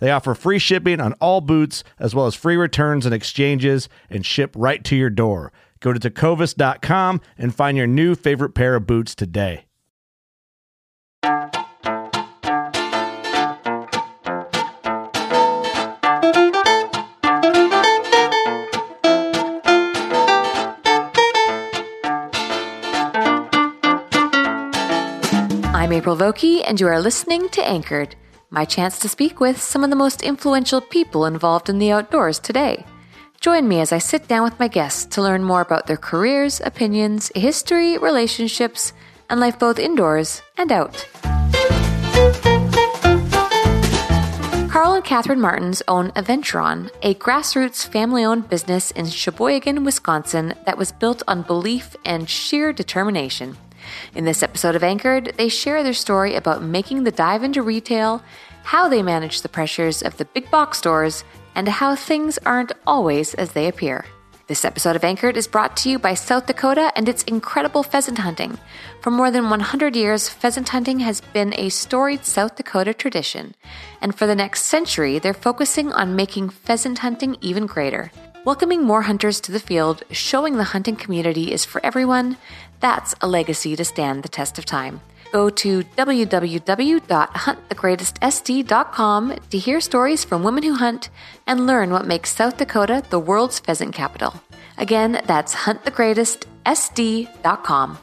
They offer free shipping on all boots, as well as free returns and exchanges, and ship right to your door. Go to tecovas.com and find your new favorite pair of boots today. I'm April Vokey, and you are listening to Anchored, my chance to speak with some of the most influential people involved in the outdoors today. Join me as I sit down with my guests to learn more about their careers, opinions, history, relationships, and life both indoors and out. Carl and Catherine Martins own Adventuron, a grassroots family owned business in Sheboygan, Wisconsin that was built on belief and sheer determination. In this episode of Anchored, they share their story about making the dive into retail, how they manage the pressures of the big box stores, and how things aren't always as they appear. This episode of Anchored is brought to you by South Dakota and its incredible pheasant hunting. For more than 100 years, pheasant hunting has been a storied South Dakota tradition. And for the next century, they're focusing on making pheasant hunting even greater. Welcoming more hunters to the field, showing the hunting community is for everyone, that's a legacy to stand the test of time. Go to www.huntthegreatestsd.com to hear stories from women who hunt and learn what makes South Dakota the world's pheasant capital. Again, that's huntthegreatestsd.com.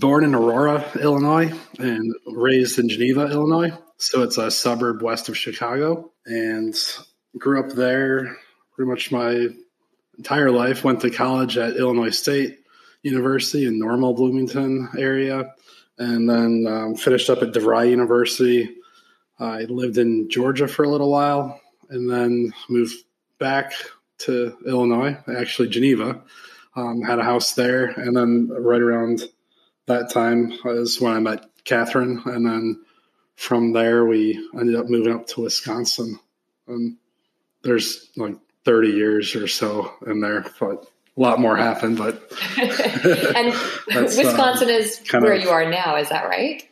born in Aurora, Illinois, and raised in Geneva, Illinois. So it's a suburb west of Chicago, and grew up there pretty much my entire life. Went to college at Illinois State University in Normal, Bloomington area, and then um, finished up at DeVry University. I lived in Georgia for a little while, and then moved back to Illinois, actually Geneva. Um, had a house there, and then right around that time was when I met Catherine, and then from there we ended up moving up to Wisconsin. And there's like 30 years or so in there, but a lot more happened. But and Wisconsin uh, is where you are now, is that right?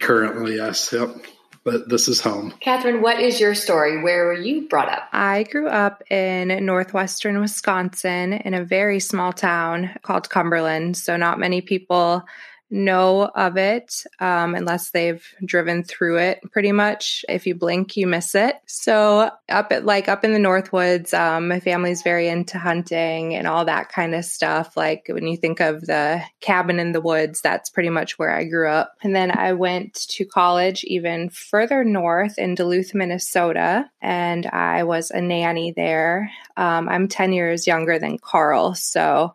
Currently, yes. Yep. But this is home. Catherine, what is your story? Where were you brought up? I grew up in northwestern Wisconsin in a very small town called Cumberland. So, not many people know of it um, unless they've driven through it pretty much. If you blink you miss it. So up at like up in the northwoods um, my family's very into hunting and all that kind of stuff. Like when you think of the cabin in the woods that's pretty much where i grew up. And then i went to college even further north in duluth minnesota and i was a nanny there. Um, i'm 10 years younger than carl so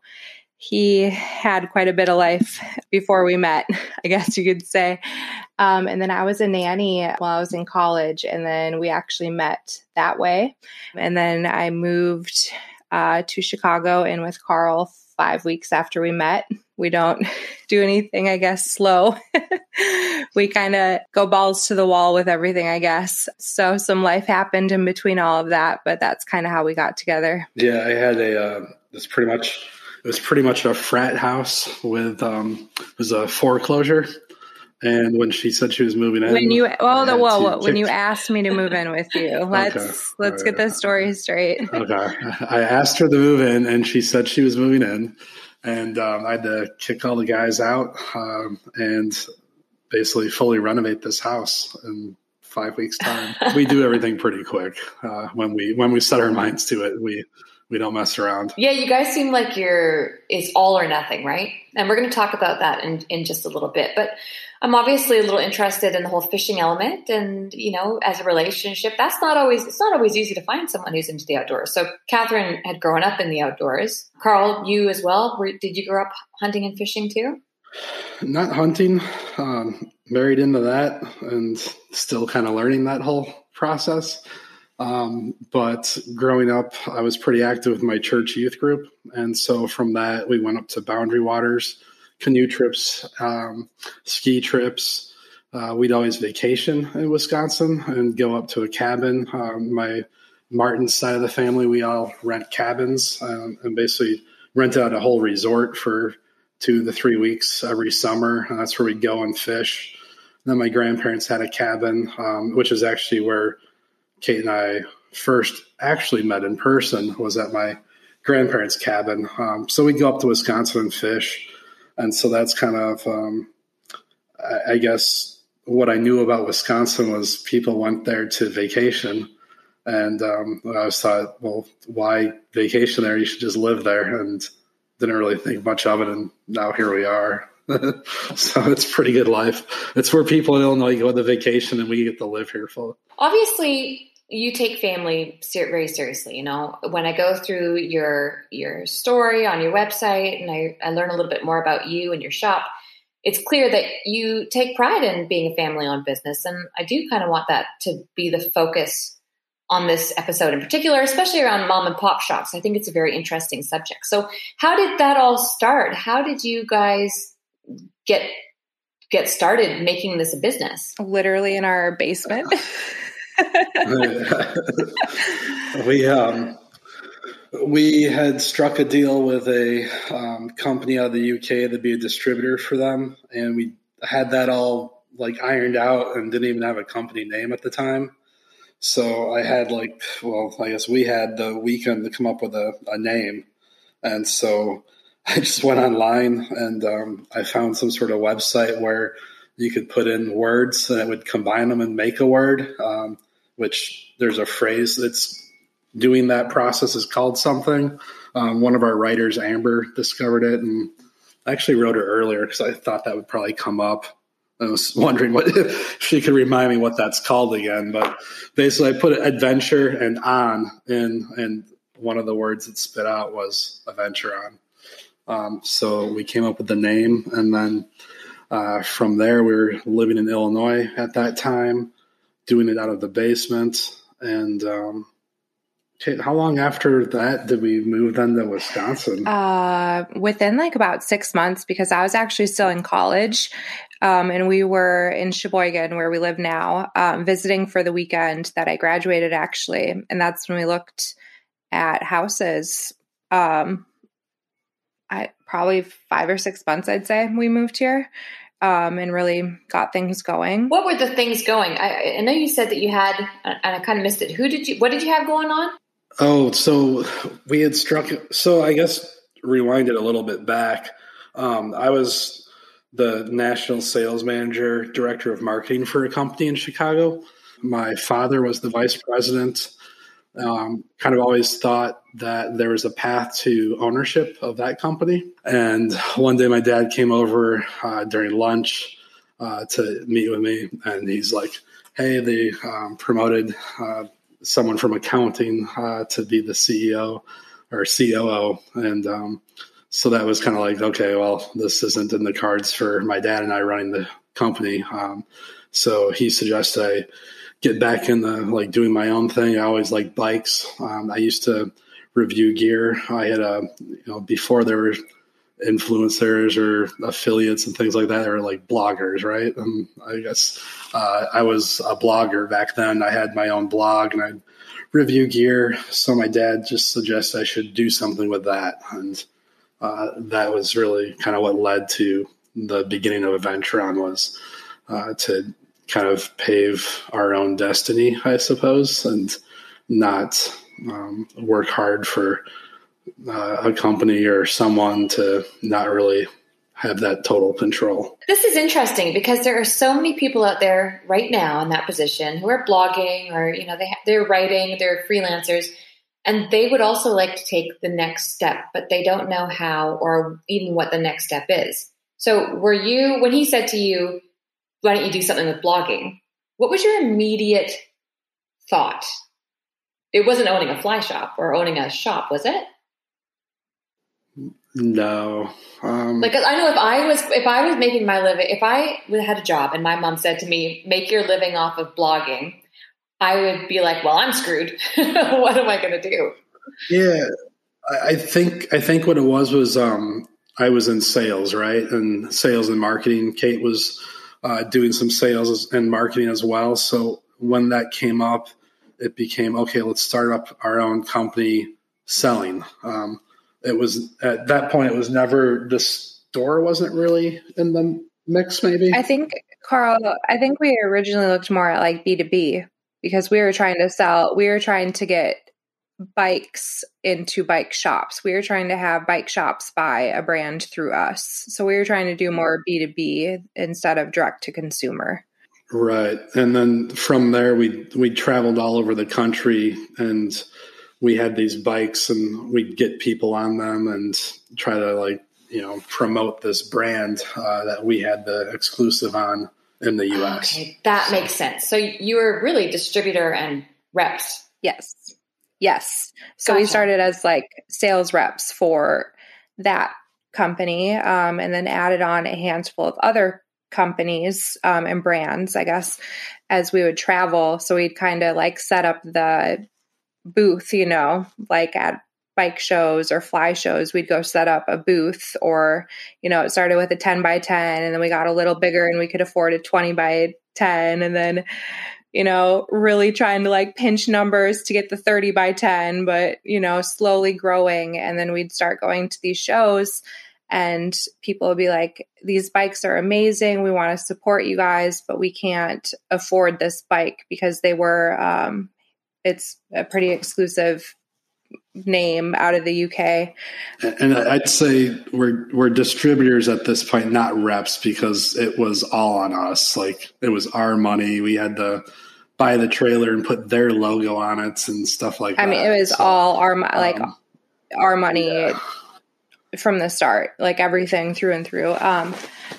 he had quite a bit of life before we met, I guess you could say. Um, and then I was a nanny while I was in college, and then we actually met that way. And then I moved uh, to Chicago and with Carl five weeks after we met. We don't do anything, I guess, slow. we kind of go balls to the wall with everything, I guess. So some life happened in between all of that, but that's kind of how we got together. Yeah, I had a, uh, it's pretty much, it was pretty much a frat house with, um, it was a foreclosure and when she said she was moving in, when you well, the when you asked me to move in with you, let's okay. let's get this story straight. okay, I asked her to move in, and she said she was moving in, and um, I had to kick all the guys out um, and basically fully renovate this house in five weeks' time. we do everything pretty quick uh, when we when we set our minds to it. We we don't mess around. Yeah, you guys seem like you're it's all or nothing, right? And we're going to talk about that in in just a little bit, but I'm obviously a little interested in the whole fishing element and, you know, as a relationship, that's not always, it's not always easy to find someone who's into the outdoors. So Catherine had grown up in the outdoors. Carl, you as well. Were, did you grow up hunting and fishing too? Not hunting, um, married into that and still kind of learning that whole process. Um, but growing up, I was pretty active with my church youth group. And so from that, we went up to Boundary Waters canoe trips, um, ski trips. Uh, we'd always vacation in Wisconsin and go up to a cabin. Um, my Martin side of the family, we all rent cabins um, and basically rent out a whole resort for two to three weeks every summer. And that's where we go and fish. And then my grandparents had a cabin, um, which is actually where Kate and I first actually met in person was at my grandparents' cabin. Um, so we'd go up to Wisconsin and fish and so that's kind of, um, I, I guess, what I knew about Wisconsin was people went there to vacation. And um, I was thought, well, why vacation there? You should just live there. And didn't really think much of it. And now here we are. so it's pretty good life. It's where people in Illinois go on the vacation and we get to live here full. Obviously, you take family very seriously you know when i go through your your story on your website and I, I learn a little bit more about you and your shop it's clear that you take pride in being a family owned business and i do kind of want that to be the focus on this episode in particular especially around mom and pop shops i think it's a very interesting subject so how did that all start how did you guys get get started making this a business. Literally in our basement. We um, we had struck a deal with a um, company out of the UK to be a distributor for them, and we had that all like ironed out and didn't even have a company name at the time. So I had like, well, I guess we had the weekend to come up with a, a name, and so I just went online and um, I found some sort of website where you could put in words and it would combine them and make a word. Um, which there's a phrase that's doing that process is called something. Um, one of our writers, Amber, discovered it and I actually wrote her earlier because I thought that would probably come up. I was wondering what if she could remind me what that's called again. But basically, I put adventure and on in, and one of the words that spit out was adventure on. Um, so we came up with the name, and then uh, from there, we were living in Illinois at that time doing it out of the basement. And um, how long after that did we move then to Wisconsin? Uh, within like about six months, because I was actually still in college. Um, and we were in Sheboygan, where we live now, um, visiting for the weekend that I graduated actually. And that's when we looked at houses. Um, I probably five or six months, I'd say we moved here um, and really got things going. What were the things going? I, I know you said that you had, and I kind of missed it. Who did you? What did you have going on? Oh, so we had struck. So I guess rewind it a little bit back. Um, I was the national sales manager, director of marketing for a company in Chicago. My father was the vice president um, kind of always thought that there was a path to ownership of that company. And one day my dad came over uh, during lunch uh, to meet with me, and he's like, Hey, they um, promoted uh, someone from accounting uh, to be the CEO or COO. And um, so that was kind of like, okay, well, this isn't in the cards for my dad and I running the company. Um, so he suggested I get back into like doing my own thing. I always liked bikes. Um, I used to review gear. I had a, you know, before there were influencers or affiliates and things like that, There were like bloggers, right? And I guess uh, I was a blogger back then. I had my own blog and I'd review gear. So my dad just suggested I should do something with that. And uh, that was really kind of what led to the beginning of Adventuron was uh, to kind of pave our own destiny, I suppose, and not um, work hard for uh, a company or someone to not really have that total control. This is interesting because there are so many people out there right now in that position who are blogging or you know they they're writing, they're freelancers and they would also like to take the next step, but they don't know how or even what the next step is. So, were you when he said to you, "Why don't you do something with blogging?" What was your immediate thought? It wasn't owning a fly shop or owning a shop, was it? No. Um, like I know if I was if I was making my living if I had a job and my mom said to me, "Make your living off of blogging," I would be like, "Well, I'm screwed. what am I going to do?" Yeah, I think I think what it was was um, I was in sales, right, and sales and marketing. Kate was uh, doing some sales and marketing as well. So when that came up, it became okay. Let's start up our own company selling. Um, it was at that point it was never the store wasn't really in the mix maybe i think carl i think we originally looked more at like b2b because we were trying to sell we were trying to get bikes into bike shops we were trying to have bike shops buy a brand through us so we were trying to do more b2b instead of direct to consumer right and then from there we we traveled all over the country and we had these bikes and we'd get people on them and try to like you know promote this brand uh, that we had the exclusive on in the U.S. Okay, that makes sense. So you were really distributor and reps. Yes, yes. So gotcha. we started as like sales reps for that company, um, and then added on a handful of other companies um, and brands, I guess, as we would travel. So we'd kind of like set up the booth, you know, like at bike shows or fly shows, we'd go set up a booth or, you know, it started with a 10 by 10 and then we got a little bigger and we could afford a 20 by 10 and then, you know, really trying to like pinch numbers to get the 30 by 10, but, you know, slowly growing. And then we'd start going to these shows and people would be like, these bikes are amazing. We want to support you guys, but we can't afford this bike because they were, um, it's a pretty exclusive name out of the UK. And I'd say we're we're distributors at this point, not reps, because it was all on us. Like it was our money. We had to buy the trailer and put their logo on it and stuff like I that. I mean, it was so, all our like um, our money yeah. from the start, like everything through and through. Um,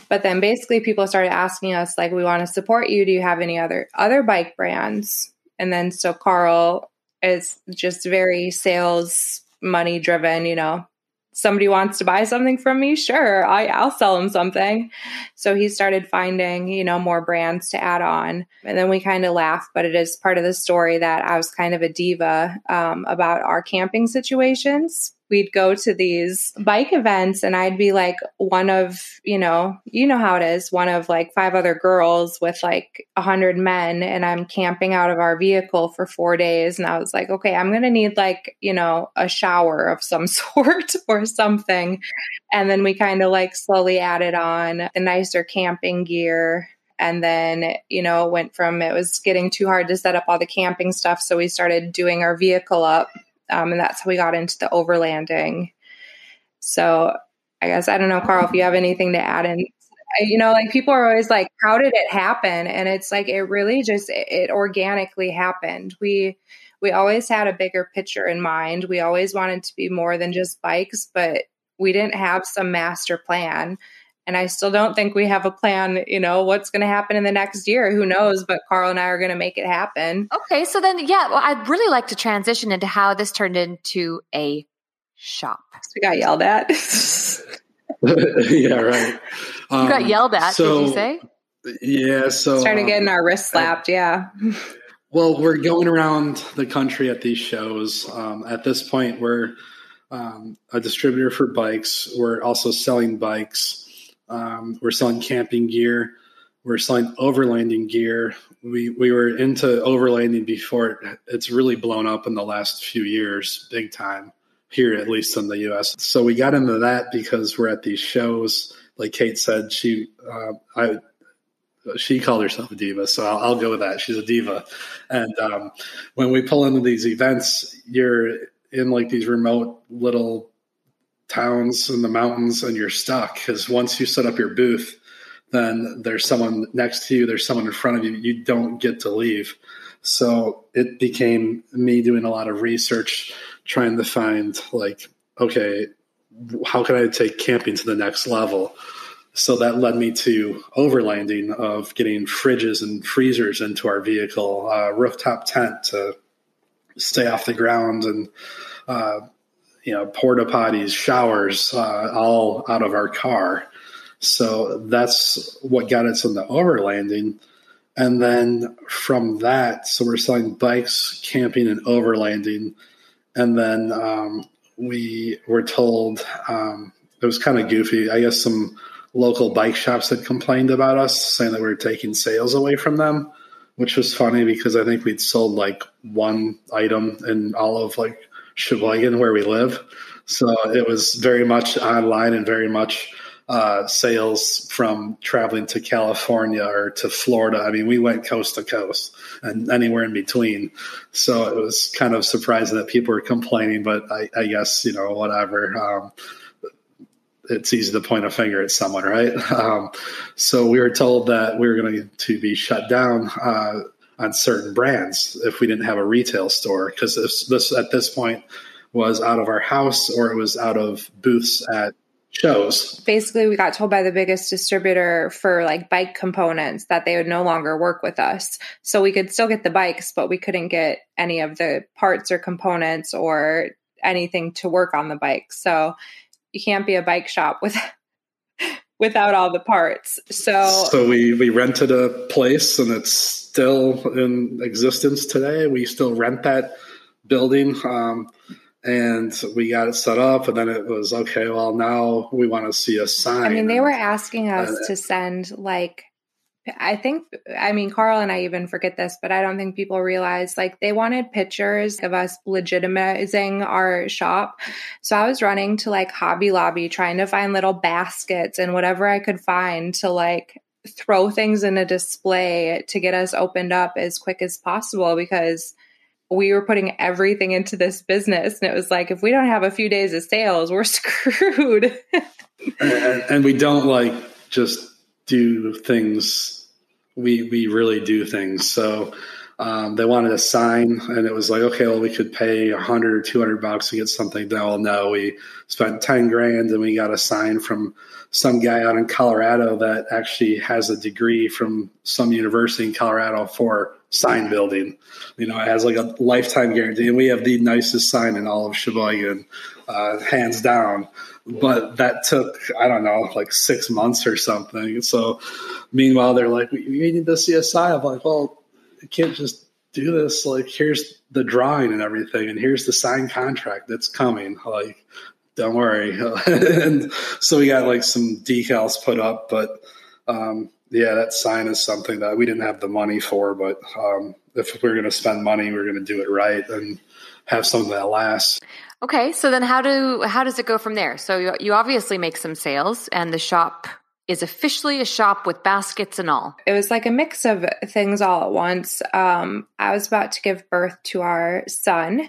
but then basically people started asking us like, we want to support you. Do you have any other other bike brands? And then so Carl is just very sales money driven, you know. Somebody wants to buy something from me, sure, I, I'll sell them something. So he started finding, you know, more brands to add on, and then we kind of laugh, but it is part of the story that I was kind of a diva um, about our camping situations we'd go to these bike events and I'd be like one of, you know, you know how it is, one of like five other girls with like a hundred men and I'm camping out of our vehicle for four days. And I was like, okay, I'm going to need like, you know, a shower of some sort or something. And then we kind of like slowly added on the nicer camping gear and then you know went from it was getting too hard to set up all the camping stuff so we started doing our vehicle up um, and that's how we got into the overlanding. So I guess I don't know, Carl, if you have anything to add in. You know, like people are always like, "How did it happen?" And it's like it really just it, it organically happened. We we always had a bigger picture in mind. We always wanted to be more than just bikes, but we didn't have some master plan. And I still don't think we have a plan, you know, what's going to happen in the next year. Who knows? But Carl and I are going to make it happen. Okay. So then, yeah, well, I'd really like to transition into how this turned into a shop. We got yelled at. yeah, right. Um, you got um, yelled at, so, did you say? Yeah. So starting um, getting our wrists slapped. I, yeah. Well, we're going around the country at these shows. Um, at this point, we're um, a distributor for bikes. We're also selling bikes. Um, we're selling camping gear. We're selling overlanding gear. We we were into overlanding before it's really blown up in the last few years, big time here, at least in the U.S. So we got into that because we're at these shows. Like Kate said, she uh, I she called herself a diva, so I'll, I'll, go with that. She's a diva. And um, when we pull into these events, you're in like these remote little towns in the mountains and you're stuck because once you set up your booth, then there's someone next to you, there's someone in front of you, you don't get to leave. So it became me doing a lot of research, trying to find like, okay, how can I take camping to the next level? So that led me to overlanding of getting fridges and freezers into our vehicle, uh, rooftop tent to stay off the ground, and uh, you know porta potties, showers, uh, all out of our car. So that's what got us into overlanding. And then from that, so we're selling bikes, camping, and overlanding. And then um, we were told um, it was kind of goofy. I guess some local bike shops had complained about us, saying that we were taking sales away from them, which was funny because I think we'd sold like one item in all of like Sheboygan where we live. So it was very much online and very much uh, sales from traveling to California or to Florida. I mean, we went coast to coast and anywhere in between. So it was kind of surprising that people were complaining, but I, I guess, you know, whatever. Um, it's easy to point a finger at someone, right? Um, so we were told that we were going to be shut down uh, on certain brands if we didn't have a retail store because this, at this point was out of our house or it was out of booths at shows. Basically, we got told by the biggest distributor for like bike components that they would no longer work with us. So we could still get the bikes, but we couldn't get any of the parts or components or anything to work on the bike. So you can't be a bike shop with without all the parts. So So we we rented a place and it's still in existence today. We still rent that building. Um, and we got it set up and then it was okay well now we want to see a sign i mean they were asking us uh, to send like I think, I mean, Carl and I even forget this, but I don't think people realize like they wanted pictures of us legitimizing our shop. So I was running to like Hobby Lobby trying to find little baskets and whatever I could find to like throw things in a display to get us opened up as quick as possible because we were putting everything into this business. And it was like, if we don't have a few days of sales, we're screwed. and, and we don't like just do things we we really do things. So um, they wanted a sign, and it was like, okay, well, we could pay a hundred or two hundred bucks to get something done. Well, no, we spent ten grand, and we got a sign from some guy out in Colorado that actually has a degree from some university in Colorado for sign building. You know, it has like a lifetime guarantee, and we have the nicest sign in all of Sheboygan, uh, hands down. But that took I don't know, like six months or something. So meanwhile, they're like, "We need to see a sign." I'm like, "Well, I can't just do this. Like, here's the drawing and everything, and here's the signed contract that's coming. Like, don't worry." and so we got like some decals put up, but um, yeah, that sign is something that we didn't have the money for. But um, if we are going to spend money, we are going to do it right and have something that lasts. Okay, so then how do how does it go from there? So you, you obviously make some sales, and the shop is officially a shop with baskets and all. It was like a mix of things all at once. Um, I was about to give birth to our son.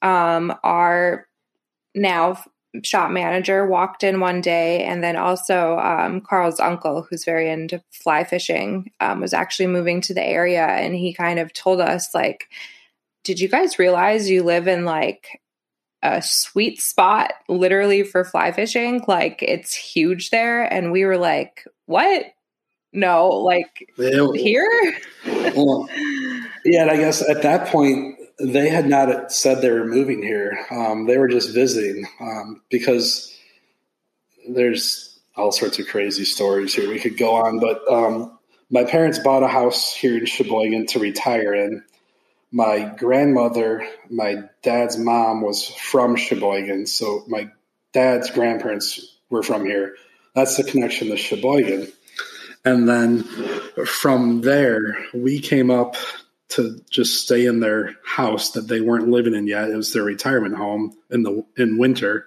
Um, our now shop manager walked in one day, and then also um, Carl's uncle, who's very into fly fishing, um, was actually moving to the area, and he kind of told us like, "Did you guys realize you live in like a sweet spot literally for fly fishing. Like it's huge there. And we were like, what? No, like here? well, yeah, and I guess at that point, they had not said they were moving here. Um, they were just visiting um, because there's all sorts of crazy stories here we could go on. But um, my parents bought a house here in Sheboygan to retire in. My grandmother, my dad's mom was from Sheboygan, so my dad's grandparents were from here. That's the connection to Sheboygan. And then from there, we came up to just stay in their house that they weren't living in yet. It was their retirement home in the in winter.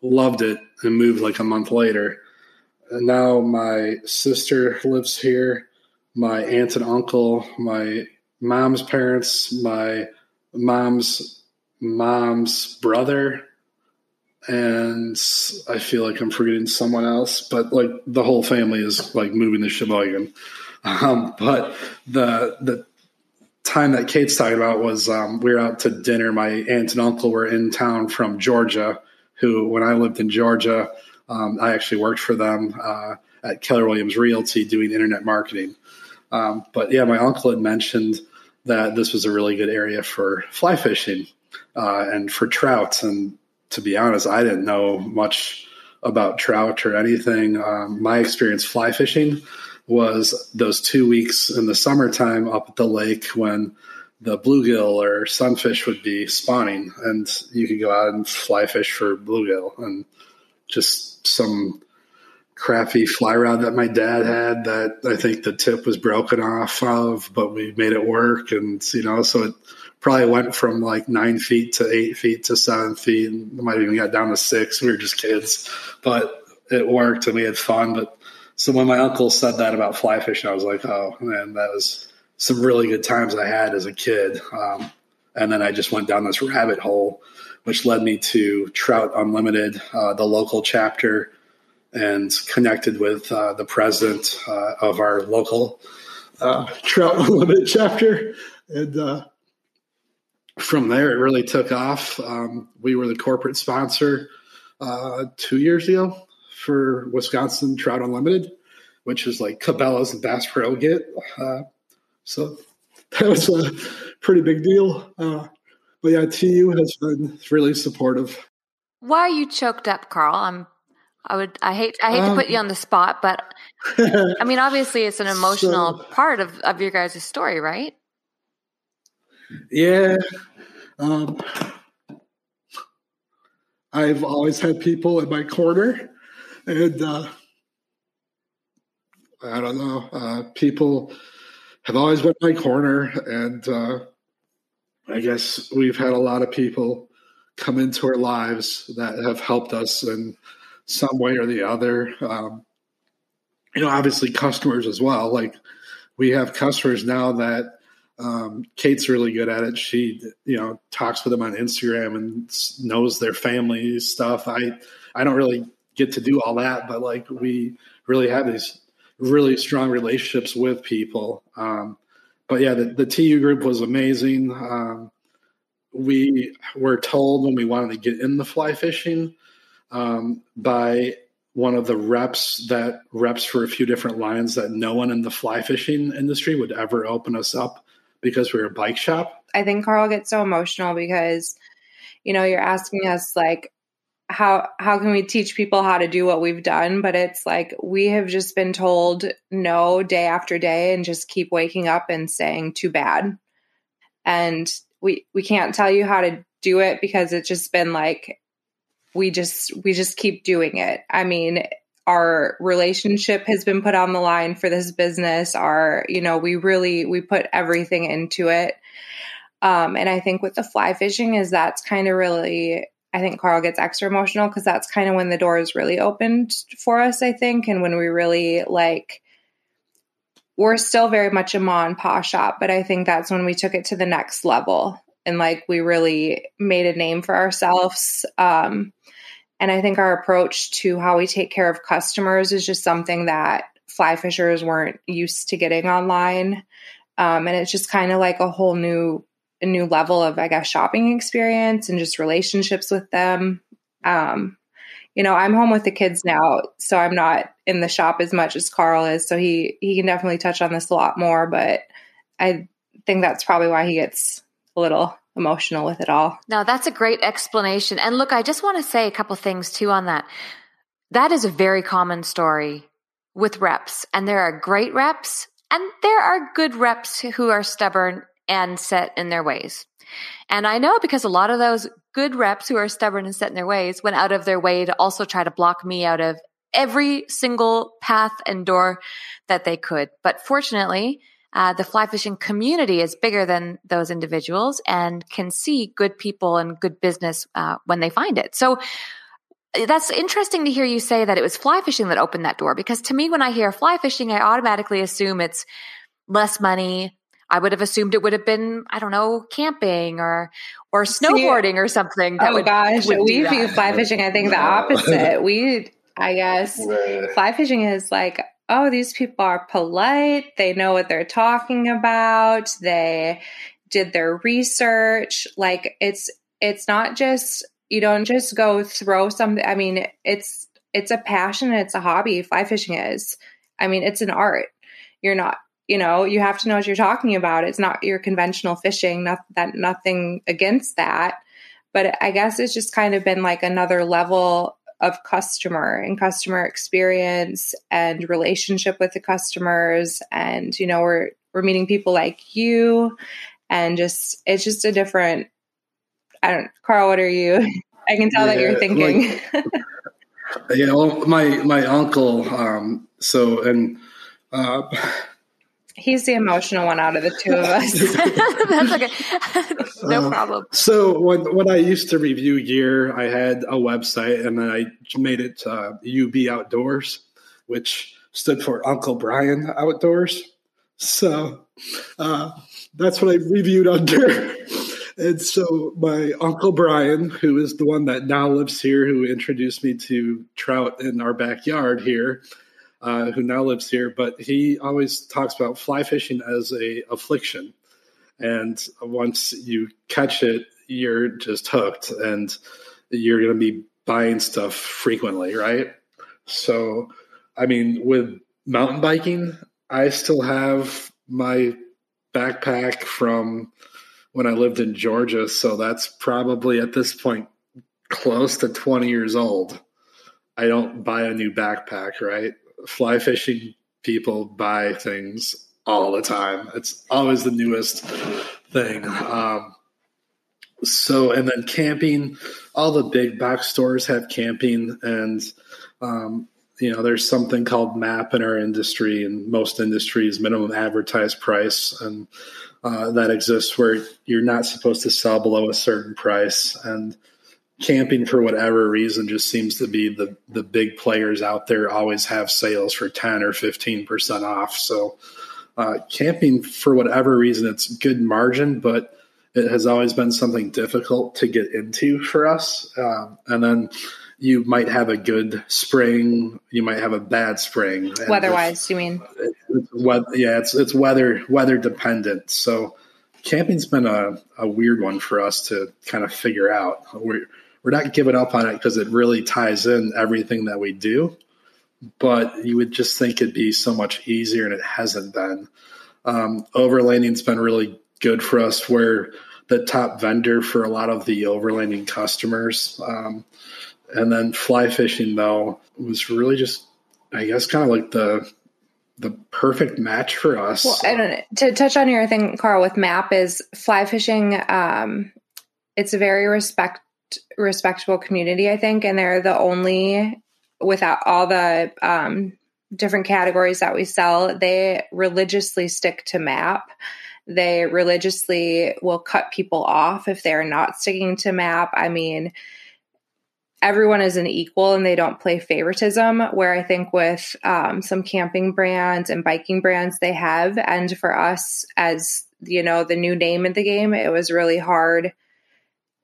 Loved it and moved like a month later. And now my sister lives here. My aunt and uncle, my mom's parents, my mom's mom's brother, and I feel like I'm forgetting someone else, but like the whole family is like moving to Sheboygan. Um, but the the time that Kate's talking about was um, we were out to dinner. My aunt and uncle were in town from Georgia. Who, when I lived in Georgia, um, I actually worked for them uh, at Keller Williams Realty doing internet marketing. Um, but yeah, my uncle had mentioned that this was a really good area for fly fishing uh, and for trout. And to be honest, I didn't know much about trout or anything. Um, my experience fly fishing was those two weeks in the summertime up at the lake when the bluegill or sunfish would be spawning, and you could go out and fly fish for bluegill and just some crappy fly rod that my dad had that I think the tip was broken off of, but we made it work. And, you know, so it probably went from like nine feet to eight feet to seven feet. And might even got down to six. We were just kids, but it worked and we had fun. But so when my uncle said that about fly fishing, I was like, oh man, that was some really good times I had as a kid. Um, and then I just went down this rabbit hole, which led me to Trout Unlimited, uh, the local chapter and connected with uh, the president uh, of our local uh, Trout Unlimited chapter. And uh, from there, it really took off. Um, we were the corporate sponsor uh, two years ago for Wisconsin Trout Unlimited, which is like Cabela's and Bass Pro get. Uh, so that was a pretty big deal. but yeah, TU has been really supportive. Why are you choked up, Carl? I'm I would. I hate. I hate um, to put you on the spot, but I mean, obviously, it's an emotional so, part of of your guys' story, right? Yeah. Um, I've always had people in my corner, and uh, I don't know. Uh, people have always been my corner, and uh, I guess we've had a lot of people come into our lives that have helped us and some way or the other. Um, you know, obviously customers as well. Like we have customers now that um, Kate's really good at it. She, you know, talks with them on Instagram and knows their family stuff. I, I don't really get to do all that, but like we really have these really strong relationships with people. Um, but yeah, the, the TU group was amazing. Um, we were told when we wanted to get in the fly fishing um, by one of the reps that reps for a few different lines that no one in the fly fishing industry would ever open us up because we are a bike shop. I think Carl gets so emotional because, you know, you're asking us like, how how can we teach people how to do what we've done but it's like we have just been told no day after day and just keep waking up and saying too bad and we we can't tell you how to do it because it's just been like we just we just keep doing it. I mean, our relationship has been put on the line for this business. Our, you know, we really we put everything into it. Um, and I think with the fly fishing is that's kind of really I think Carl gets extra emotional because that's kind of when the doors really opened for us, I think, and when we really like we're still very much a ma and pa shop, but I think that's when we took it to the next level and like we really made a name for ourselves. Um, and I think our approach to how we take care of customers is just something that fly fishers weren't used to getting online. Um, and it's just kind of like a whole new a new level of I guess shopping experience and just relationships with them. Um, you know, I'm home with the kids now, so I'm not in the shop as much as Carl is. So he he can definitely touch on this a lot more, but I think that's probably why he gets a little emotional with it all. Now, that's a great explanation. And look, I just want to say a couple things too on that. That is a very common story with reps, and there are great reps, and there are good reps who are stubborn and set in their ways. And I know because a lot of those good reps who are stubborn and set in their ways went out of their way to also try to block me out of every single path and door that they could. But fortunately, uh, the fly fishing community is bigger than those individuals and can see good people and good business uh, when they find it. So that's interesting to hear you say that it was fly fishing that opened that door because to me, when I hear fly fishing, I automatically assume it's less money. I would have assumed it would have been, I don't know, camping or or snowboarding or something. oh would, gosh, would we view fly fishing. I think the opposite. we, I guess, fly fishing is like oh, these people are polite. They know what they're talking about. They did their research. Like it's it's not just you don't just go throw something. I mean, it's it's a passion. It's a hobby. Fly fishing is. I mean, it's an art. You're not. You know, you have to know what you're talking about. It's not your conventional fishing. Not that nothing against that, but I guess it's just kind of been like another level of customer and customer experience and relationship with the customers. And you know we're we're meeting people like you and just it's just a different i don't carl what are you? I can tell yeah, that you're thinking. like, yeah well my my uncle um so and uh He's the emotional one out of the two of us. That's okay. no uh, problem. So when when I used to review gear, I had a website, and then I made it uh, UB Outdoors, which stood for Uncle Brian Outdoors. So uh, that's what I reviewed under. and so my uncle Brian, who is the one that now lives here, who introduced me to trout in our backyard here, uh, who now lives here, but he always talks about fly fishing as a affliction. And once you catch it, you're just hooked and you're going to be buying stuff frequently, right? So, I mean, with mountain biking, I still have my backpack from when I lived in Georgia. So that's probably at this point close to 20 years old. I don't buy a new backpack, right? Fly fishing people buy things all the time. It's always the newest thing. Um, so, and then camping, all the big box stores have camping, and um, you know, there's something called MAP in our industry, and most industries, minimum advertised price, and uh, that exists where you're not supposed to sell below a certain price, and camping for whatever reason just seems to be the the big players out there always have sales for 10 or 15% off. So uh, camping for whatever reason it's good margin but it has always been something difficult to get into for us. Um, and then you might have a good spring you might have a bad spring. Weather-wise you mean? It, it's, yeah it's it's weather weather dependent. So camping's been a, a weird one for us to kind of figure out. We're we're not giving up on it because it really ties in everything that we do. But you would just think it'd be so much easier, and it hasn't been. Um, overlanding's been really good for us. We're the top vendor for a lot of the overlanding customers. Um, and then fly fishing, though, was really just, I guess, kind of like the the perfect match for us. Well. To touch on your thing, Carl, with MAP is fly fishing. Um, it's very respect respectable community, I think, and they're the only without all the um, different categories that we sell. They religiously stick to map. They religiously will cut people off if they're not sticking to map. I mean, everyone is an equal and they don't play favoritism where i think with um, some camping brands and biking brands they have and for us as you know the new name in the game it was really hard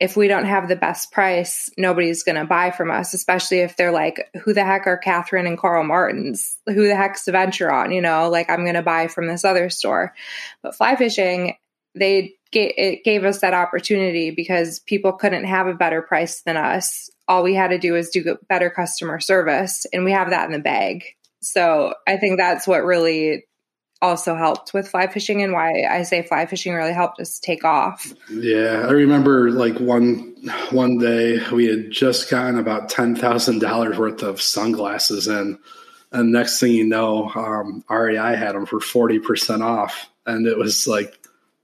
if we don't have the best price, nobody's going to buy from us, especially if they're like, who the heck are Catherine and Carl Martins? Who the heck's the Venturon? You know, like I'm going to buy from this other store. But fly fishing, they it gave us that opportunity because people couldn't have a better price than us. All we had to do is do better customer service, and we have that in the bag. So I think that's what really also helped with fly fishing and why I say fly fishing really helped us take off. Yeah, I remember like one one day we had just gotten about ten thousand dollars worth of sunglasses in, and next thing you know, um, REI had them for forty percent off, and it was like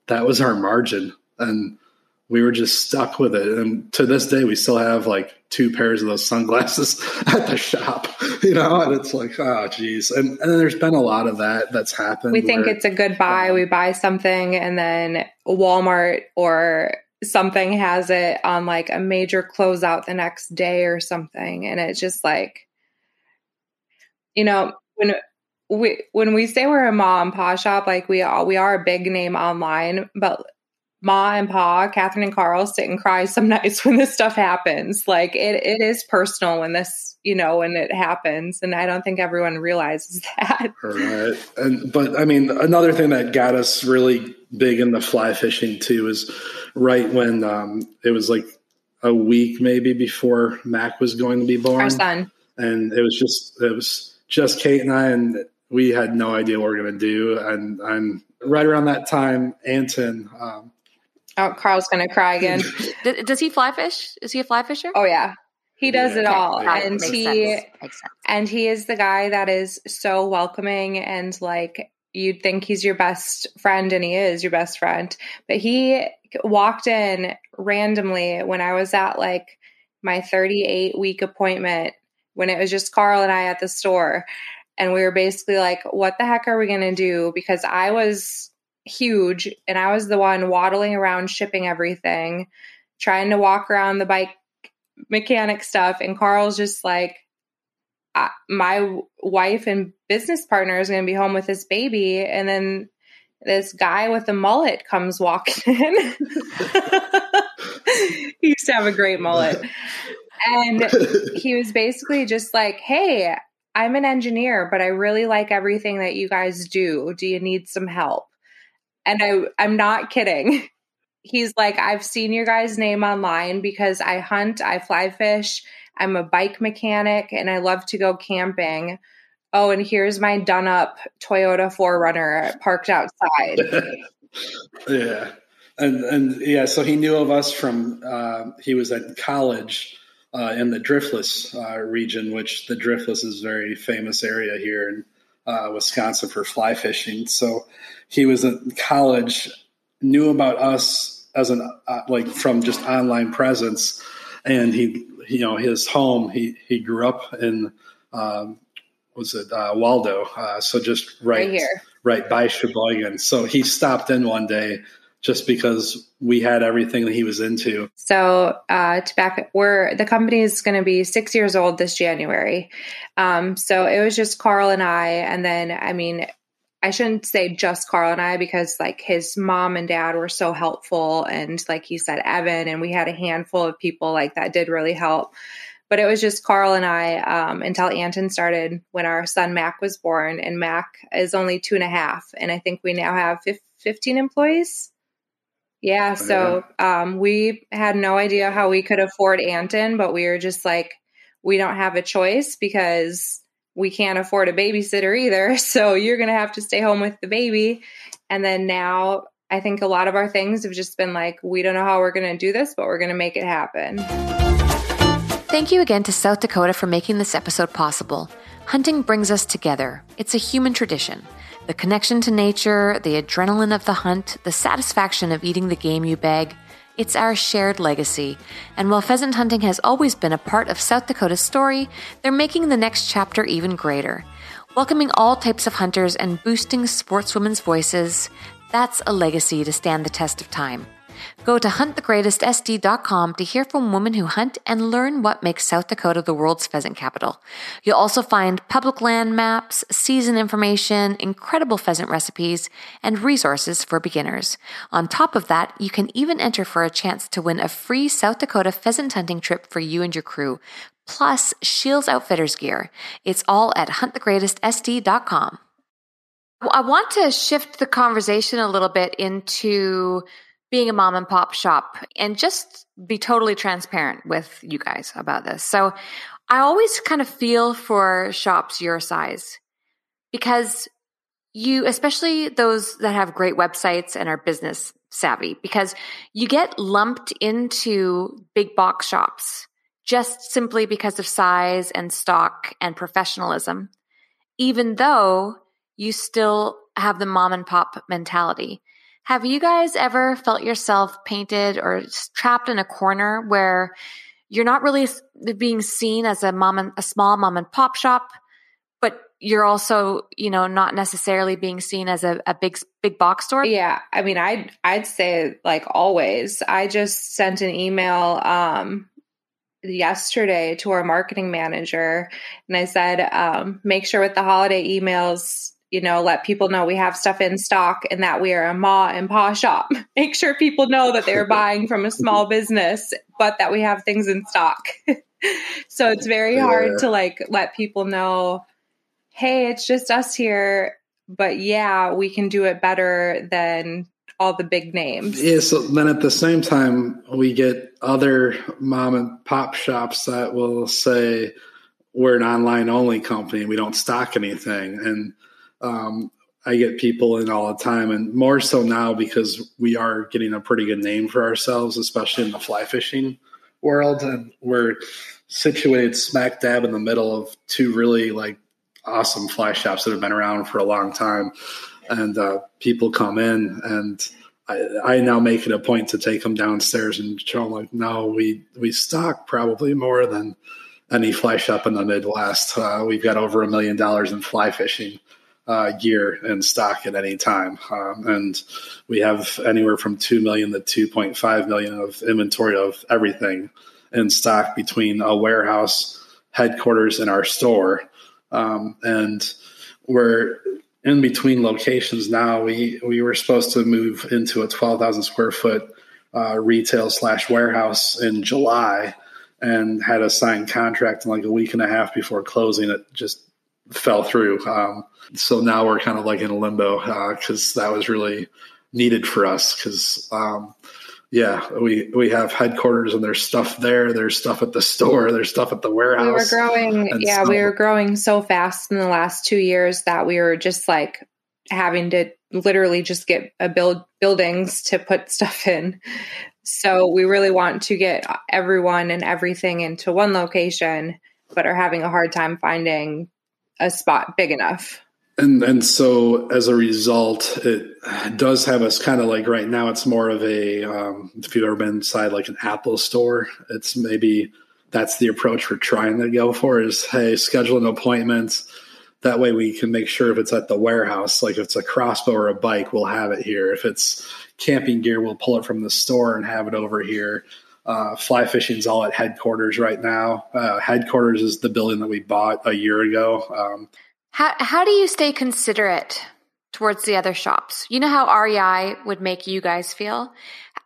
that was our margin. And we were just stuck with it. And to this day, we still have like two pairs of those sunglasses at the shop, you know, and it's like, oh, geez. And, and then there's been a lot of that that's happened. We think where, it's a good buy. Um, we buy something and then Walmart or something has it on like a major closeout the next day or something. And it's just like, you know, when we when we say we're a mom and pa shop, like we are we are a big name online, but Ma and Pa, Catherine and Carl sit and cry some nights when this stuff happens. Like it it is personal when this, you know, when it happens. And I don't think everyone realizes that. Right. And but I mean another thing that got us really big in the fly fishing too is right when um it was like a week maybe before Mac was going to be born. Our son. And it was just it was just Kate and I and we had no idea what we were gonna do. And I'm right around that time, Anton um, Oh, Carl's going to cry again. Does he fly fish? Is he a fly fisher? Oh yeah. He does yeah. it all. Okay. And he sense. and he is the guy that is so welcoming and like you'd think he's your best friend and he is your best friend. But he walked in randomly when I was at like my 38 week appointment when it was just Carl and I at the store. And we were basically like, what the heck are we going to do? Because I was huge and I was the one waddling around shipping everything, trying to walk around the bike mechanic stuff and Carl's just like my wife and business partner is going to be home with this baby and then this guy with a mullet comes walking in. he used to have a great mullet. And he was basically just like, Hey, I'm an engineer, but I really like everything that you guys do. Do you need some help? And I, I'm not kidding. He's like, I've seen your guys' name online because I hunt, I fly fish, I'm a bike mechanic, and I love to go camping. Oh, and here's my done up Toyota 4Runner parked outside. yeah. And, and yeah, so he knew of us from, uh, he was at college uh, in the Driftless uh, region, which the Driftless is very famous area here in uh, Wisconsin for fly fishing. So he was in college, knew about us as an uh, like from just online presence, and he you know his home he he grew up in um, was it uh, Waldo, uh, so just right, right here, right by Sheboygan. So he stopped in one day just because we had everything that he was into. So uh, to back, we're the company is going to be six years old this January. Um, so it was just Carl and I, and then I mean, I shouldn't say just Carl and I because like his mom and dad were so helpful, and like he said, Evan, and we had a handful of people like that did really help. But it was just Carl and I um, until Anton started when our son Mac was born, and Mac is only two and a half, and I think we now have 15 employees. Yeah, so um, we had no idea how we could afford Anton, but we were just like, we don't have a choice because we can't afford a babysitter either. So you're going to have to stay home with the baby. And then now I think a lot of our things have just been like, we don't know how we're going to do this, but we're going to make it happen. Thank you again to South Dakota for making this episode possible. Hunting brings us together, it's a human tradition. The connection to nature, the adrenaline of the hunt, the satisfaction of eating the game you bag, it's our shared legacy. And while pheasant hunting has always been a part of South Dakota's story, they're making the next chapter even greater. Welcoming all types of hunters and boosting sportswomen's voices, that's a legacy to stand the test of time. Go to huntthegreatestsd.com to hear from women who hunt and learn what makes South Dakota the world's pheasant capital. You'll also find public land maps, season information, incredible pheasant recipes, and resources for beginners. On top of that, you can even enter for a chance to win a free South Dakota pheasant hunting trip for you and your crew, plus Shields Outfitters gear. It's all at huntthegreatestsd.com. I want to shift the conversation a little bit into being a mom and pop shop and just be totally transparent with you guys about this. So I always kind of feel for shops your size because you, especially those that have great websites and are business savvy, because you get lumped into big box shops just simply because of size and stock and professionalism, even though you still have the mom and pop mentality. Have you guys ever felt yourself painted or trapped in a corner where you're not really being seen as a mom and a small mom and pop shop, but you're also, you know, not necessarily being seen as a, a big big box store? Yeah, I mean, I'd I'd say like always. I just sent an email um, yesterday to our marketing manager, and I said, um, make sure with the holiday emails you know, let people know we have stuff in stock and that we are a ma and pa shop. Make sure people know that they're buying from a small business, but that we have things in stock. so it's very yeah. hard to like let people know, hey, it's just us here, but yeah, we can do it better than all the big names. Yeah, so then at the same time, we get other mom and pop shops that will say, we're an online only company, we don't stock anything. And um, I get people in all the time, and more so now because we are getting a pretty good name for ourselves, especially in the fly fishing world, and we're situated smack dab in the middle of two really like awesome fly shops that have been around for a long time, and uh, people come in and. I, I, now make it a point to take them downstairs and show them like, no, we we stock probably more than any fly shop in the Midwest. Uh, we've got over a million dollars in fly fishing uh, gear in stock at any time. Um, and we have anywhere from 2 million to 2.5 million of inventory of everything in stock between a warehouse, headquarters, and our store. Um, and we're in between locations now. We, we were supposed to move into a 12,000 square foot uh, retail slash warehouse in July and had a signed contract in like a week and a half before closing. It just fell through. Um, so now we're kind of like in a limbo because uh, that was really needed for us. Because um, yeah, we we have headquarters and there's stuff there. There's stuff at the store. There's stuff at the warehouse. We were growing. Yeah, we were growing so fast in the last two years that we were just like having to literally just get a build buildings to put stuff in. So we really want to get everyone and everything into one location, but are having a hard time finding a spot big enough. And and so as a result, it does have us kind of like right now. It's more of a um, if you've ever been inside like an Apple store, it's maybe that's the approach we're trying to go for. Is hey, schedule an appointment. That way we can make sure if it's at the warehouse, like if it's a crossbow or a bike, we'll have it here. If it's camping gear, we'll pull it from the store and have it over here. Uh, fly fishing's all at headquarters right now. Uh, headquarters is the building that we bought a year ago. Um, how how do you stay considerate towards the other shops? You know how REI would make you guys feel.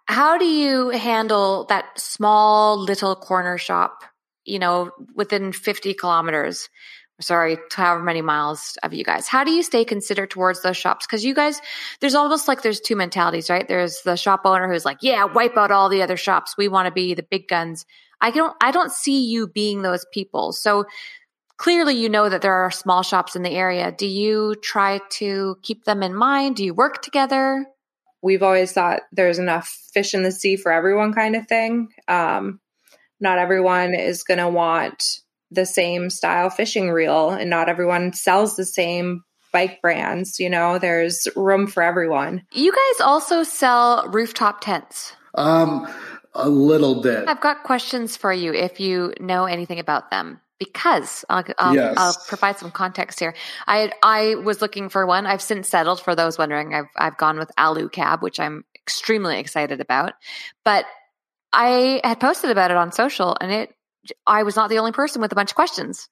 How do you handle that small little corner shop? You know, within fifty kilometers sorry, however many miles of you guys. How do you stay considerate towards those shops? Because you guys, there's almost like there's two mentalities, right? There's the shop owner who's like, yeah, wipe out all the other shops. We want to be the big guns. I don't, I don't see you being those people. So clearly you know that there are small shops in the area. Do you try to keep them in mind? Do you work together? We've always thought there's enough fish in the sea for everyone kind of thing. Um, not everyone is going to want the same style fishing reel and not everyone sells the same bike brands you know there's room for everyone you guys also sell rooftop tents um a little bit i've got questions for you if you know anything about them because I'll, I'll, yes. I'll, provide some context here. I I was looking for one. I've since settled. For those wondering, I've I've gone with Alu Cab, which I'm extremely excited about. But I had posted about it on social, and it I was not the only person with a bunch of questions.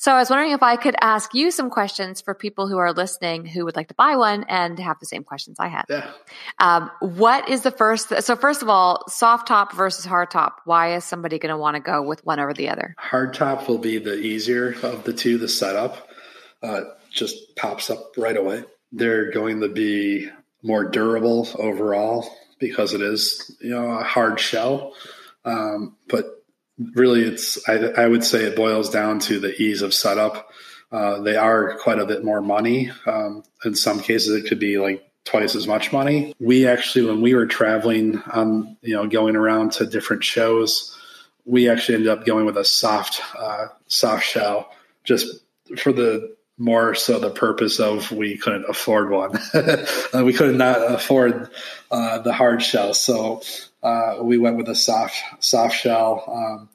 So I was wondering if I could ask you some questions for people who are listening who would like to buy one and have the same questions I had. Yeah. Um, what is the first? So first of all, soft top versus hard top. Why is somebody going to want to go with one over the other? Hard top will be the easier of the two. The setup uh, just pops up right away. They're going to be more durable overall because it is you know a hard shell. Um, but really it's I, I, would say it boils down to the ease of setup. Uh, they are quite a bit more money. Um, in some cases it could be like twice as much money. We actually when we were traveling on you know going around to different shows we actually ended up going with a soft uh, soft shell just for the more so the purpose of we couldn't afford one. uh, we could not afford uh, the hard shell, so uh, we went with a soft soft shell, um,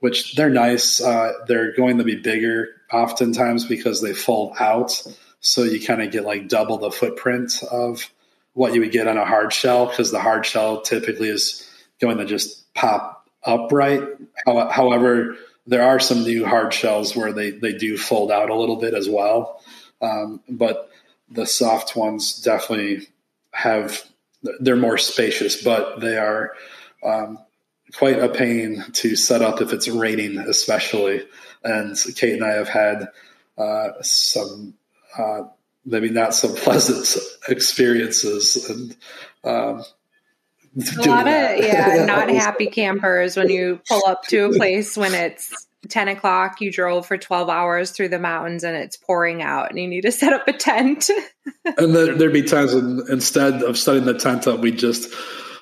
which they're nice. Uh, they're going to be bigger oftentimes because they fold out, so you kind of get like double the footprint of what you would get on a hard shell because the hard shell typically is going to just pop upright. However, there are some new hard shells where they, they do fold out a little bit as well. Um, but the soft ones definitely have, they're more spacious, but they are um, quite a pain to set up if it's raining, especially. And Kate and I have had uh, some, uh, maybe not so pleasant experiences. And um, a lot of yeah not happy campers when you pull up to a place when it's 10 o'clock you drove for 12 hours through the mountains and it's pouring out and you need to set up a tent. And there'd be times when instead of setting the tent up we'd just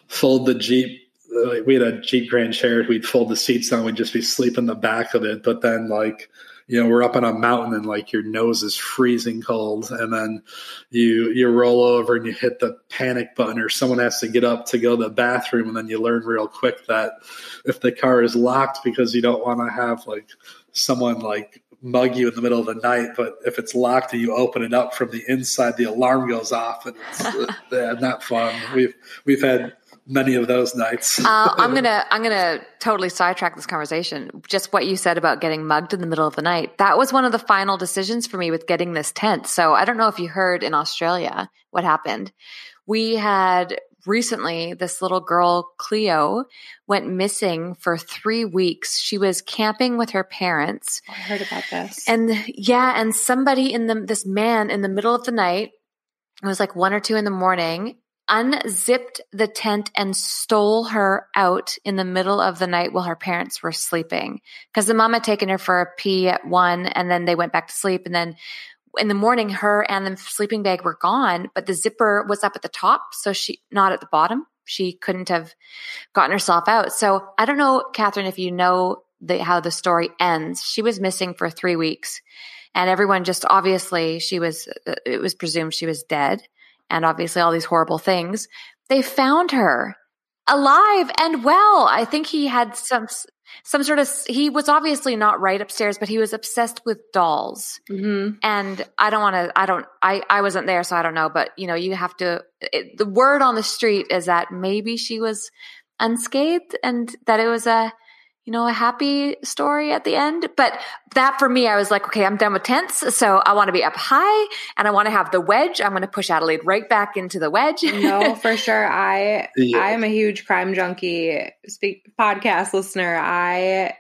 fold the jeep like we had a jeep grand cherokee we'd fold the seats down we'd just be sleeping in the back of it. But then like you know we're up on a mountain and like your nose is freezing cold and then you you roll over and you hit the panic button or someone has to get up to go to the bathroom and then you learn real quick that if the car is locked because you don't want to have like someone like mug you in the middle of the night but if it's locked and you open it up from the inside the alarm goes off and it's uh, not fun. We've we've had many of those nights. uh, I'm gonna I'm gonna totally sidetrack this conversation. Just what you said about getting mugged in the middle of the night. That was one of the final decisions for me with getting this tent. So I don't know if you heard in Australia what happened. We had recently this little girl Cleo went missing for three weeks. She was camping with her parents. I heard about this. And yeah, and somebody in the this man in the middle of the night. It was like one or two in the morning unzipped the tent and stole her out in the middle of the night while her parents were sleeping. Because the mom had taken her for a pee at one and then they went back to sleep. And then in the morning, her and the sleeping bag were gone, but the zipper was up at the top. So she, not at the bottom. She couldn't have gotten herself out. So I don't know, Catherine, if you know the, how the story ends. She was missing for three weeks and everyone just obviously she was, uh, it was presumed she was dead and obviously all these horrible things, they found her alive and well. I think he had some some sort of he was obviously not right upstairs, but he was obsessed with dolls. Mm-hmm. And I don't want to. I don't. I I wasn't there, so I don't know. But you know, you have to. It, the word on the street is that maybe she was unscathed, and that it was a you know, a happy story at the end. But that for me, I was like, okay, I'm done with tents. So I want to be up high and I want to have the wedge. I'm going to push Adelaide right back into the wedge. no, for sure. I, yeah. I am a huge crime junkie speak podcast listener. I,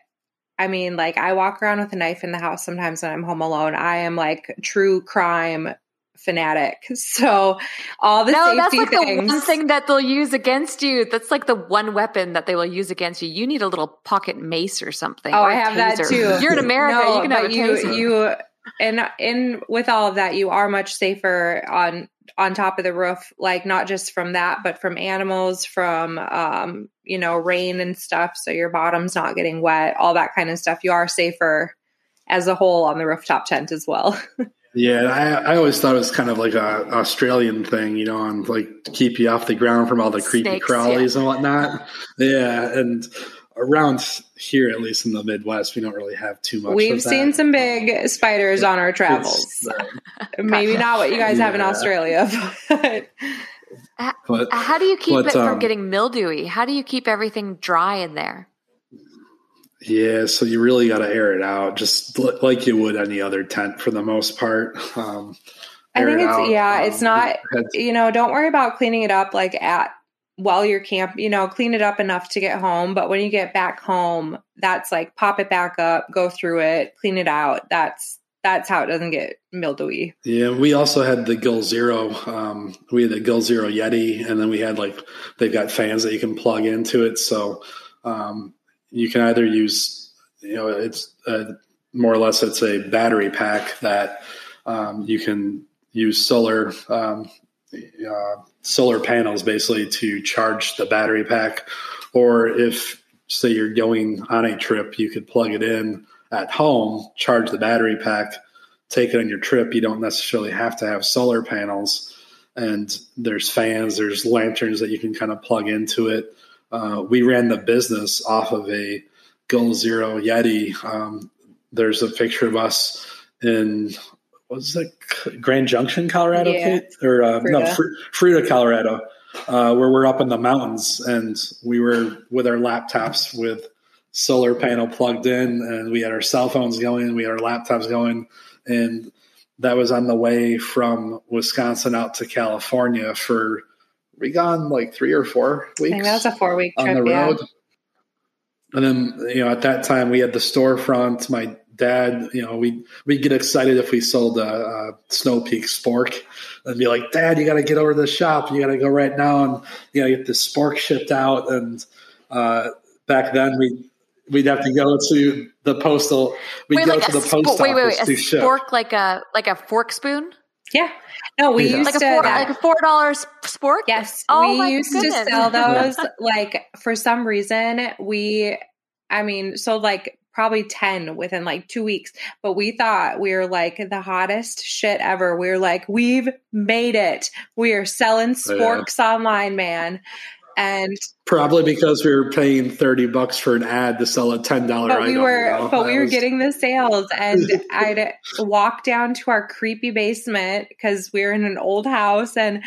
I mean, like I walk around with a knife in the house sometimes when I'm home alone. I am like true crime fanatic. So all the no, that's like things. the one thing that they'll use against you. That's like the one weapon that they will use against you. You need a little pocket mace or something. Oh, or I have that too. You're in America. No, you can have you, taser. You and in with all of that, you are much safer on on top of the roof. Like not just from that, but from animals, from um, you know, rain and stuff. So your bottom's not getting wet. All that kind of stuff. You are safer as a whole on the rooftop tent as well. Yeah, I, I always thought it was kind of like a Australian thing, you know, and like to keep you off the ground from all the creepy Snakes, crawlies yeah. and whatnot. Yeah, and around here, at least in the Midwest, we don't really have too much. We've seen some big spiders on our travels. Maybe not what you guys yeah. have in Australia, but. But, How do you keep but, it from um, getting mildewy? How do you keep everything dry in there? Yeah, so you really got to air it out, just like you would any other tent for the most part. Um, I think it's out, yeah, um, it's not. You know, don't worry about cleaning it up like at while you're camp. You know, clean it up enough to get home, but when you get back home, that's like pop it back up, go through it, clean it out. That's that's how it doesn't get mildewy. Yeah, we also had the Goal Zero. Um, we had the Goal Zero Yeti, and then we had like they've got fans that you can plug into it. So um, you can either use, you know, it's more or less it's a battery pack that um, you can use solar um, uh, solar panels basically to charge the battery pack, or if say you're going on a trip, you could plug it in at home, charge the battery pack, take it on your trip, you don't necessarily have to have solar panels. And there's fans, there's lanterns that you can kind of plug into it. Uh, we ran the business off of a Goal Zero Yeti. Um, there's a picture of us in was it Grand Junction, Colorado, yeah. Or uh, no, Fr- Fruita, Colorado, uh, where we're up in the mountains, and we were with our laptops with solar panel plugged in, and we had our cell phones going, we had our laptops going, and that was on the way from Wisconsin out to California for we gone like three or four weeks. I think that was a four week on the road. Yeah. And then you know at that time we had the storefront. My dad, you know, we we get excited if we sold a, a Snow Peak Spork and be like, Dad, you got to get over to the shop. You got to go right now and you got to get this Spork shipped out. And uh, back then we we'd have to go to the postal. We'd wait, go like to the post sp- wait, wait, wait, a spork like a like a fork spoon. Yeah. No, we yeah. used like a four, like a four dollars spork. Yes, oh, we used goodness. to sell those. like for some reason, we, I mean, sold like probably 10 within like two weeks. But we thought we were like the hottest shit ever. We were like, we've made it. We are selling oh, sporks yeah. online, man. And probably because we were paying 30 bucks for an ad to sell a $10 but we were but we were getting the sales and i'd walk down to our creepy basement because we we're in an old house and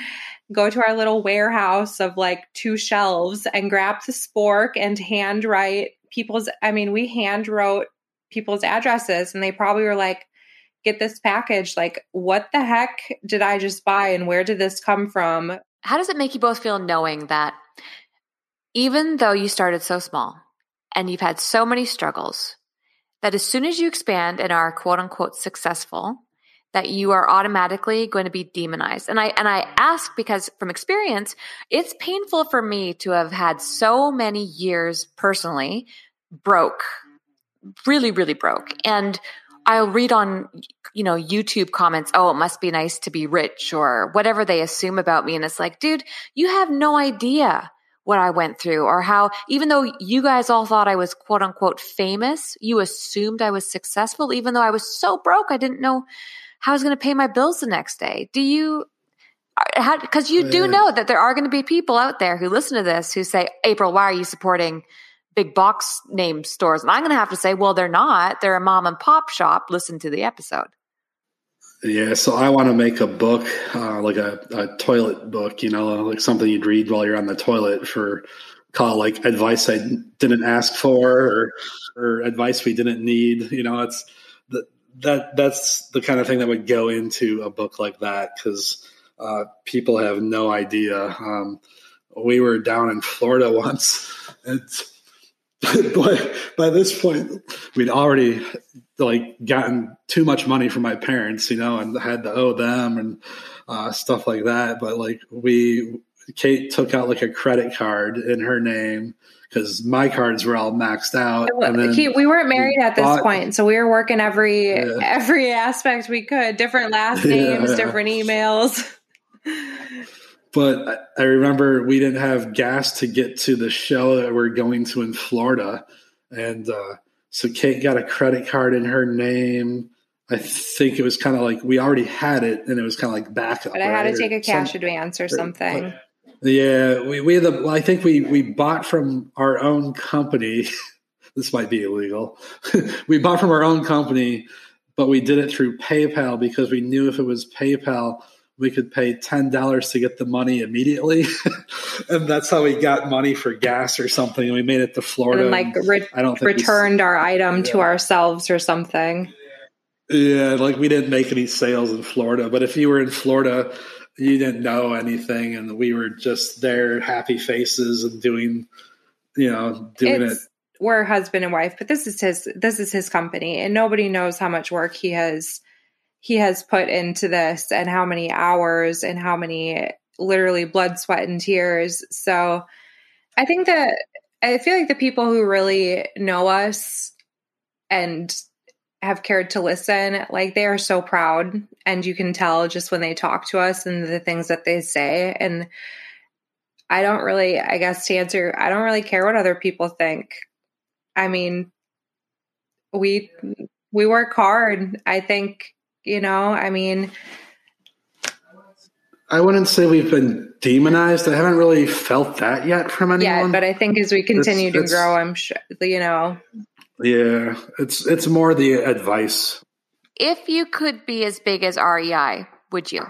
go to our little warehouse of like two shelves and grab the spork and handwrite people's, I mean, we hand wrote people's addresses and they probably were like, get this package. Like, what the heck did I just buy and where did this come from? How does it make you both feel knowing that even though you started so small and you've had so many struggles, that as soon as you expand and are quote unquote successful, that you are automatically going to be demonized. And I and I ask because from experience, it's painful for me to have had so many years personally broke, really really broke. And I'll read on you know YouTube comments, "Oh, it must be nice to be rich" or whatever they assume about me and it's like, "Dude, you have no idea what I went through or how, even though you guys all thought I was quote unquote famous, you assumed I was successful, even though I was so broke, I didn't know how I was going to pay my bills the next day. Do you, uh, because you do know that there are going to be people out there who listen to this who say, April, why are you supporting big box name stores? And I'm going to have to say, well, they're not. They're a mom and pop shop. Listen to the episode. Yeah, so I want to make a book, uh, like a, a, toilet book, you know, like something you'd read while you're on the toilet for call like advice I didn't ask for or, or advice we didn't need. You know, it's that that's the kind of thing that would go into a book like that because uh, people have no idea. Um, we were down in Florida once, and by, by this point, we'd already like gotten too much money from my parents, you know, and had to owe them and uh, stuff like that. But like we, Kate took out like a credit card in her name because my cards were all maxed out. He, we weren't married we at this bought, point, so we were working every yeah. every aspect we could, different last names, yeah, yeah. different emails. But I remember we didn't have gas to get to the show that we're going to in Florida, and uh, so Kate got a credit card in her name. I think it was kind of like we already had it, and it was kind of like backup. But I right? had to take a cash Some, advance or something. Yeah, we we had the I think we we bought from our own company. this might be illegal. we bought from our own company, but we did it through PayPal because we knew if it was PayPal, we could pay ten dollars to get the money immediately, and that's how we got money for gas or something. And we made it to Florida. And like re- I don't returned we, our item yeah. to ourselves or something. Yeah, like we didn't make any sales in Florida, but if you were in Florida you didn't know anything and we were just there happy faces and doing you know doing it's, it we're husband and wife but this is his this is his company and nobody knows how much work he has he has put into this and how many hours and how many literally blood sweat and tears so i think that i feel like the people who really know us and have cared to listen, like they are so proud. And you can tell just when they talk to us and the things that they say. And I don't really, I guess to answer, I don't really care what other people think. I mean, we we work hard. I think You know, I mean, I wouldn't say we've been demonized. I haven't really felt that yet from anyone. Yeah, but I think as we continue it's, to it's, grow, I'm sure you know. Yeah, it's it's more the advice. If you could be as big as REI, would you?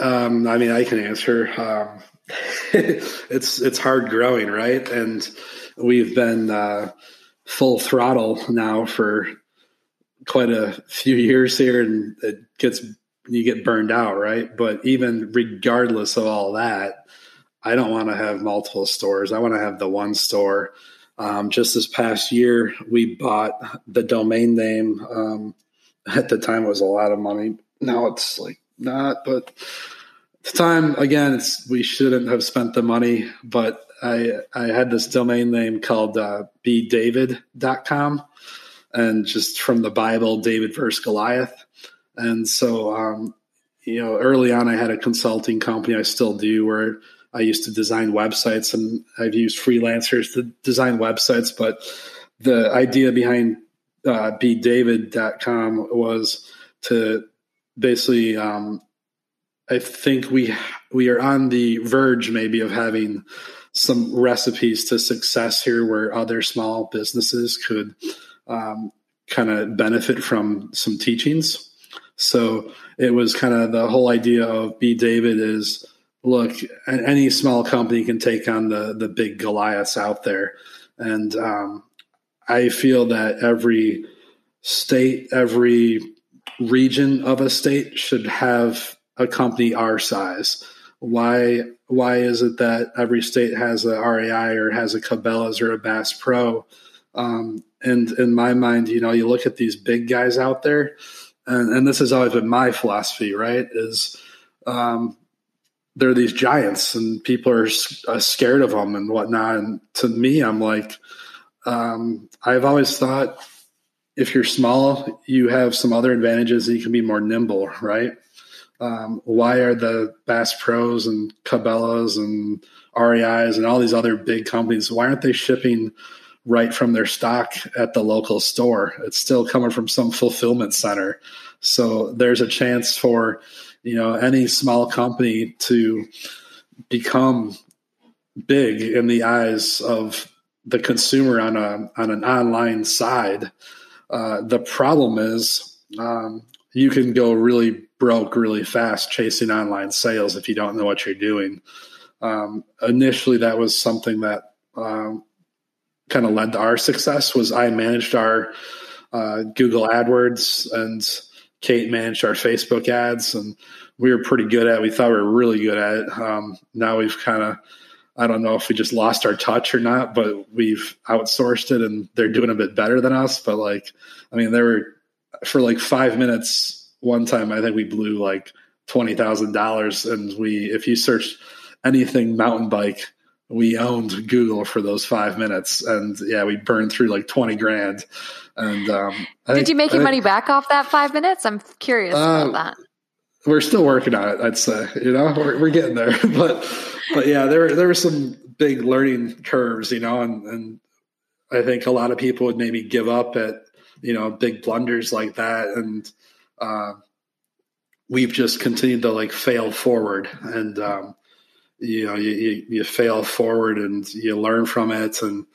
Um, I mean, I can answer. Um, it's it's hard growing, right? And we've been uh, full throttle now for quite a few years here, and it gets you get burned out, right? But even regardless of all that, I don't want to have multiple stores. I want to have the one store. Um, just this past year, we bought the domain name. Um, at the time, it was a lot of money. Now it's like not, but at the time, again, it's we shouldn't have spent the money. But I I had this domain name called uh, bdavid.com, and just from the Bible, David versus Goliath and so, um, you know, early on, I had a consulting company. I still do, where I used to design websites, and I've used freelancers to design websites. But the idea behind uh, bdavid.com was to basically, um, I think we we are on the verge maybe of having some recipes to success here, where other small businesses could um, kind of benefit from some teachings so it was kind of the whole idea of B David is look, any small company can take on the the big Goliaths out there, and um, I feel that every state, every region of a state should have a company our size. Why why is it that every state has a REI or has a Cabela's or a Bass Pro? Um, and in my mind, you know, you look at these big guys out there and, and this has always been my philosophy, right? Is um, there are these giants and people are uh, scared of them and whatnot. And to me, I'm like, um, I've always thought if you're small, you have some other advantages. You can be more nimble, right? Um, why are the Bass Pros and Cabela's and REIs and all these other big companies? Why aren't they shipping right from their stock at the local store. It's still coming from some fulfillment center. So there's a chance for, you know, any small company to become big in the eyes of the consumer on a on an online side. Uh, the problem is um, you can go really broke really fast chasing online sales if you don't know what you're doing. Um, initially, that was something that um, kind of led to our success was I managed our uh, Google AdWords and Kate managed our Facebook ads, and we were pretty good at. it. We thought we were really good at it. Um, now we've kind of, I don't know if we just lost our touch or not, but we've outsourced it, and they're doing a bit better than us. But like, I mean, there were for like five minutes one time. I think we blew like twenty thousand dollars, and we if you search anything mountain bike we owned Google for those five minutes, and yeah, we burned through like twenty grand. And um, did think, you make your money back off that five minutes? I'm curious uh, about that. We're still working on it. I'd say, you know, we're, we're getting there, but but yeah, there there were some big learning curves, you know, and and I think a lot of people would maybe give up at you know big blunders like that, and uh, we've just continued to like fail forward and. Um, you know you, you, you fail forward and you learn from it and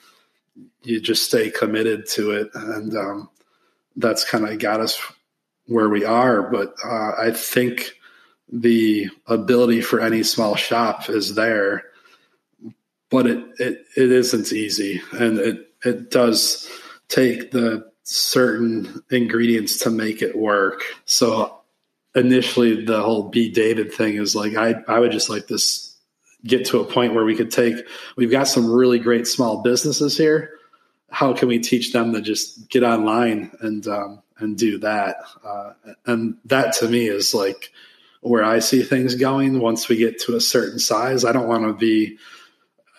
you just stay committed to it. And um, that's kind of got us where we are. But uh, i think the ability for any small shop is there but it, it, it isn't easy. And it, it does take the certain ingredients to make it work. So initially the whole be David thing is like I, I would just like this get to a point where we could take we've got some really great small businesses here. How can we teach them to just get online and um, and do that? Uh, and that to me is like where i see things going once we get to a certain size. I don't want to be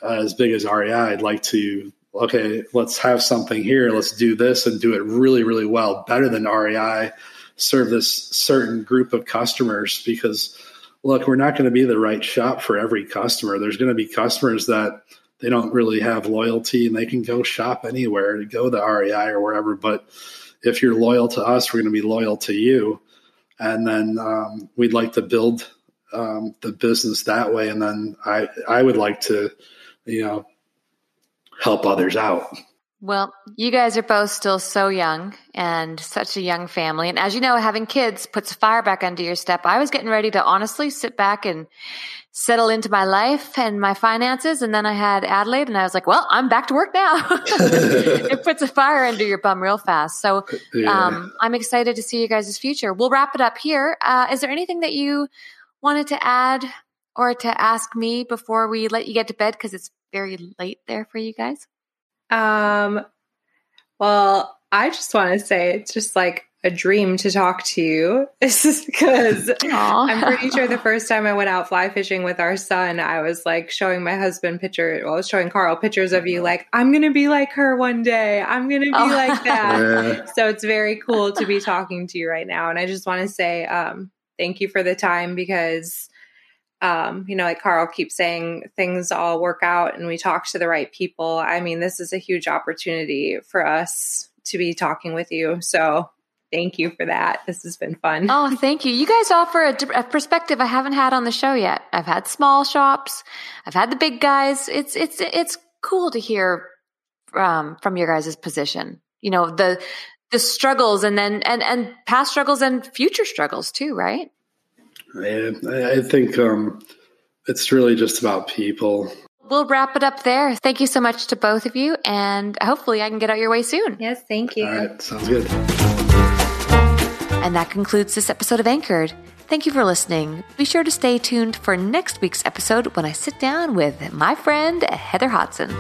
as big as rei i'd like to okay let's have something here. Let's do this and do it really really well better than rei serve this certain group of customers because look, we're not going to be the right shop for every customer. There's going to be customers that they don't really have loyalty and they can go shop anywhere to go to REI or wherever. But if you're loyal to us, we're going to be loyal to you. and then um, we'd like to build um, the business that way. And then I I would like to, you know, help others out. Well, you guys are both still so young and such a young family. And as you know, having kids puts fire back under your step. I was getting ready to honestly sit back and settle into my life and my finances. And then I had Adelaide and I was like, well, I'm back to work now. it puts a fire under your bum real fast. So yeah. um, I'm excited to see you guys' future. We'll wrap it up here. Uh, is there anything that you wanted to add or to ask me before we let you get to bed? Because it's very late there for you guys. Um, well, I just want to say it's just like a dream to talk to you. This is because I'm pretty sure the first time I went out fly fishing with our son, I was like showing my husband pictures. Well, I was showing Carl pictures of you, like I'm gonna be like her one day. I'm gonna be oh. like that. Yeah. So it's very cool to be talking to you right now, and I just want to say um, thank you for the time because um, you know, like Carl keeps saying, things all work out and we talk to the right people. I mean, this is a huge opportunity for us to be talking with you. So thank you for that. This has been fun. Oh, thank you. You guys offer a, a, perspective I haven't had on the show yet. I've had small shops, I've had the big guys. It's it's it's cool to hear um, from your guys' position. You know the the struggles and then and and past struggles and future struggles too, right? Yeah, I think um, it's really just about people. We'll wrap it up there. Thank you so much to both of you, and hopefully I can get out your way soon. Yes, thank you. All right, sounds good. And that concludes this episode of Anchored. Thank you for listening. Be sure to stay tuned for next week's episode when I sit down with my friend Heather Hodson.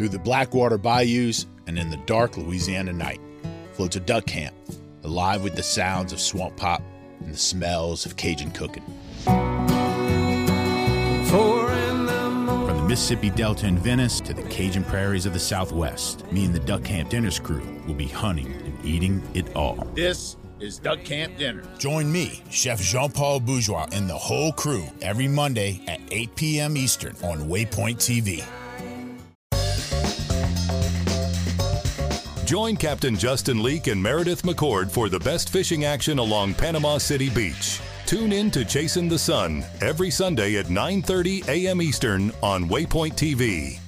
Through the Blackwater bayous and in the dark Louisiana night floats a duck camp, alive with the sounds of swamp pop and the smells of Cajun cooking. From the Mississippi Delta in Venice to the Cajun prairies of the Southwest, me and the Duck Camp Dinners crew will be hunting and eating it all. This is Duck Camp Dinner. Join me, Chef Jean Paul Bourgeois, and the whole crew every Monday at 8 p.m. Eastern on Waypoint TV. Join Captain Justin Leake and Meredith McCord for the best fishing action along Panama City Beach. Tune in to Chasing the Sun every Sunday at 9:30 a.m. Eastern on Waypoint TV.